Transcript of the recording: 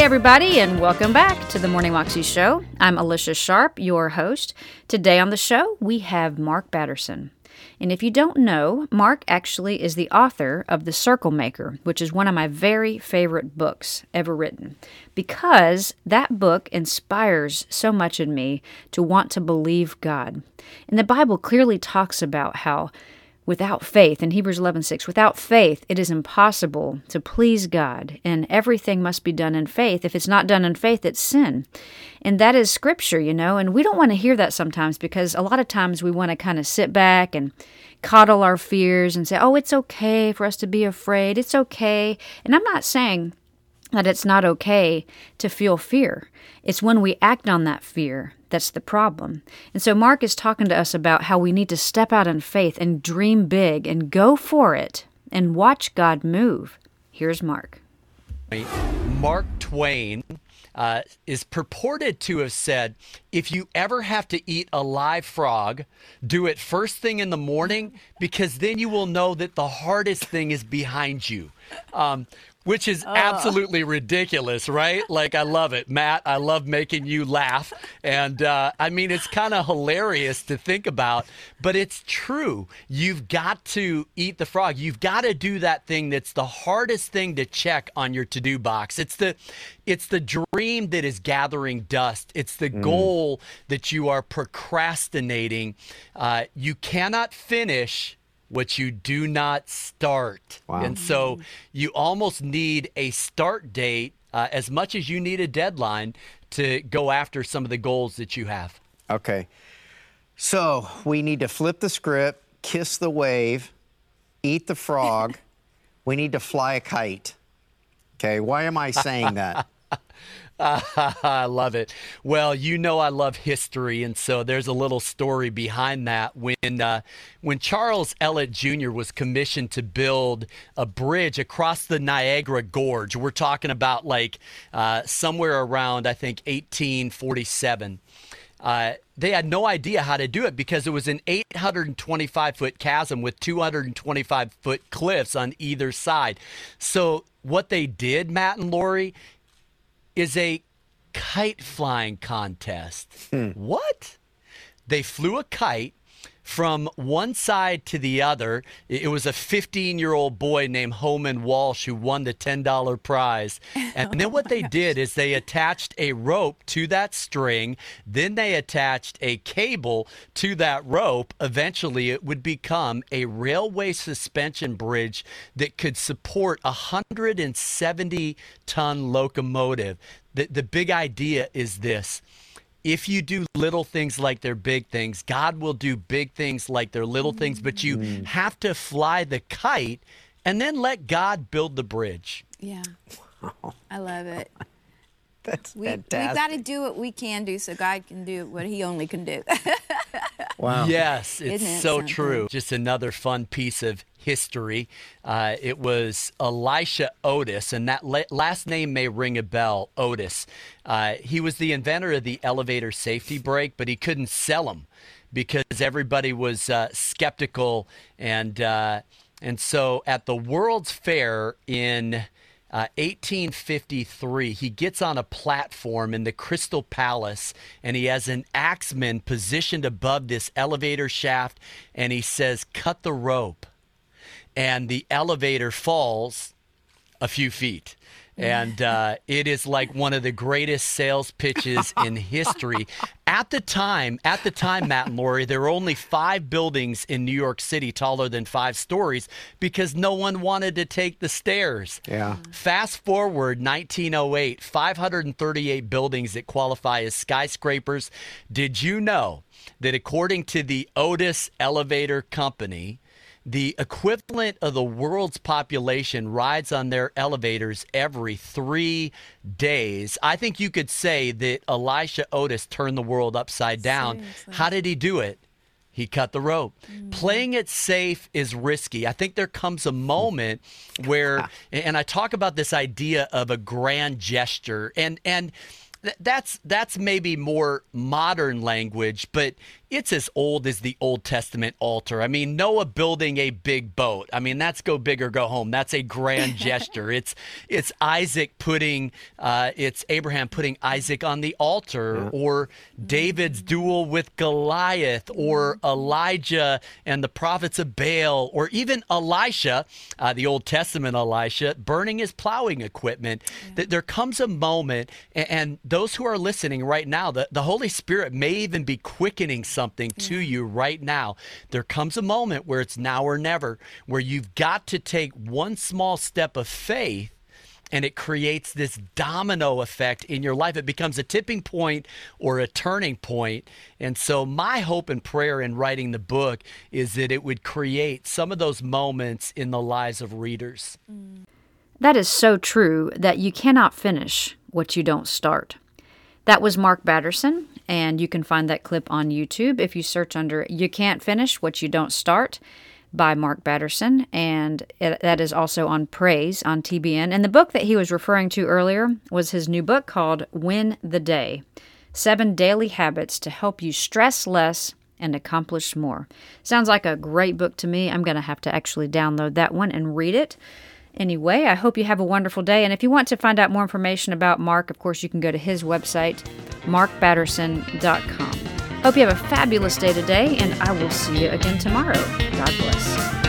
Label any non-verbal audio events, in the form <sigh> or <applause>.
Hey, everybody, and welcome back to the Morning Moxie Show. I'm Alicia Sharp, your host. Today on the show, we have Mark Batterson. And if you don't know, Mark actually is the author of The Circle Maker, which is one of my very favorite books ever written, because that book inspires so much in me to want to believe God. And the Bible clearly talks about how without faith in hebrews 11:6 without faith it is impossible to please god and everything must be done in faith. If it's not done in faith it's sin. And that is scripture you know and we don't want to hear that sometimes because a lot of times we want to kind of sit back and coddle our fears and say oh it's okay for us to be afraid. It's okay. And i'm not saying that it's not okay to feel fear. It's when we act on that fear that's the problem. And so Mark is talking to us about how we need to step out in faith and dream big and go for it and watch God move. Here's Mark. Mark Twain uh, is purported to have said if you ever have to eat a live frog, do it first thing in the morning because then you will know that the hardest thing is behind you. Um, which is uh. absolutely ridiculous, right? Like, I love it. Matt, I love making you laugh. And uh, I mean, it's kind of hilarious to think about, but it's true. You've got to eat the frog. You've got to do that thing that's the hardest thing to check on your to do box. It's the, it's the dream that is gathering dust, it's the mm. goal that you are procrastinating. Uh, you cannot finish what you do not start. Wow. And so you almost need a start date uh, as much as you need a deadline to go after some of the goals that you have. Okay. So we need to flip the script, kiss the wave, eat the frog. <laughs> we need to fly a kite. Okay. Why am I saying that? <laughs> <laughs> I love it. Well, you know I love history, and so there's a little story behind that. When uh, when Charles Ellet Jr. was commissioned to build a bridge across the Niagara Gorge, we're talking about like uh, somewhere around I think 1847. Uh, they had no idea how to do it because it was an 825 foot chasm with 225 foot cliffs on either side. So what they did, Matt and Laurie, is a kite flying contest. Hmm. What? They flew a kite from one side to the other. It was a 15 year old boy named Homan Walsh who won the $10 prize. <laughs> And then oh what they did is they attached a rope to that string. Then they attached a cable to that rope. Eventually, it would become a railway suspension bridge that could support a 170 ton locomotive. The, the big idea is this if you do little things like they're big things, God will do big things like they're little things, but you mm. have to fly the kite and then let God build the bridge. Yeah. I love it. <laughs> That's we, fantastic. We've got to do what we can do so God can do what he only can do. <laughs> wow. Yes, it's it so something? true. Just another fun piece of history. Uh, it was Elisha Otis, and that la- last name may ring a bell, Otis. Uh, he was the inventor of the elevator safety brake, but he couldn't sell them because everybody was uh, skeptical. And, uh, and so at the World's Fair in 1853, uh, he gets on a platform in the Crystal Palace and he has an axeman positioned above this elevator shaft and he says, Cut the rope. And the elevator falls a few feet and uh, it is like one of the greatest sales pitches <laughs> in history. At the time, at the time, Matt and Laurie, there were only five buildings in New York City taller than five stories because no one wanted to take the stairs. Yeah. Fast forward 1908, 538 buildings that qualify as skyscrapers. Did you know that according to the Otis Elevator Company? The equivalent of the world's population rides on their elevators every three days. I think you could say that Elisha Otis turned the world upside down. Seriously. How did he do it? he cut the rope. Mm. Playing it safe is risky. I think there comes a moment <laughs> where, and I talk about this idea of a grand gesture, and and that's that's maybe more modern language, but it's as old as the Old Testament altar. I mean, Noah building a big boat. I mean, that's go big or go home. That's a grand <laughs> gesture. It's it's Isaac putting uh, it's Abraham putting Isaac on the altar, yeah. or David's duel with Goliath, or Elijah and the prophets of Baal, or even Elisha, uh, the Old Testament Elisha, burning his plowing equipment. Yeah. That there comes a moment, and, and those who are listening right now, the, the Holy Spirit may even be quickening something to you right now. There comes a moment where it's now or never, where you've got to take one small step of faith and it creates this domino effect in your life. It becomes a tipping point or a turning point. And so, my hope and prayer in writing the book is that it would create some of those moments in the lives of readers. Mm. That is so true that you cannot finish what you don't start. That was Mark Batterson, and you can find that clip on YouTube if you search under You Can't Finish What You Don't Start by Mark Batterson, and it, that is also on Praise on TBN. And the book that he was referring to earlier was his new book called Win the Day Seven Daily Habits to Help You Stress Less and Accomplish More. Sounds like a great book to me. I'm going to have to actually download that one and read it. Anyway, I hope you have a wonderful day. And if you want to find out more information about Mark, of course, you can go to his website, markbatterson.com. Hope you have a fabulous day today, and I will see you again tomorrow. God bless.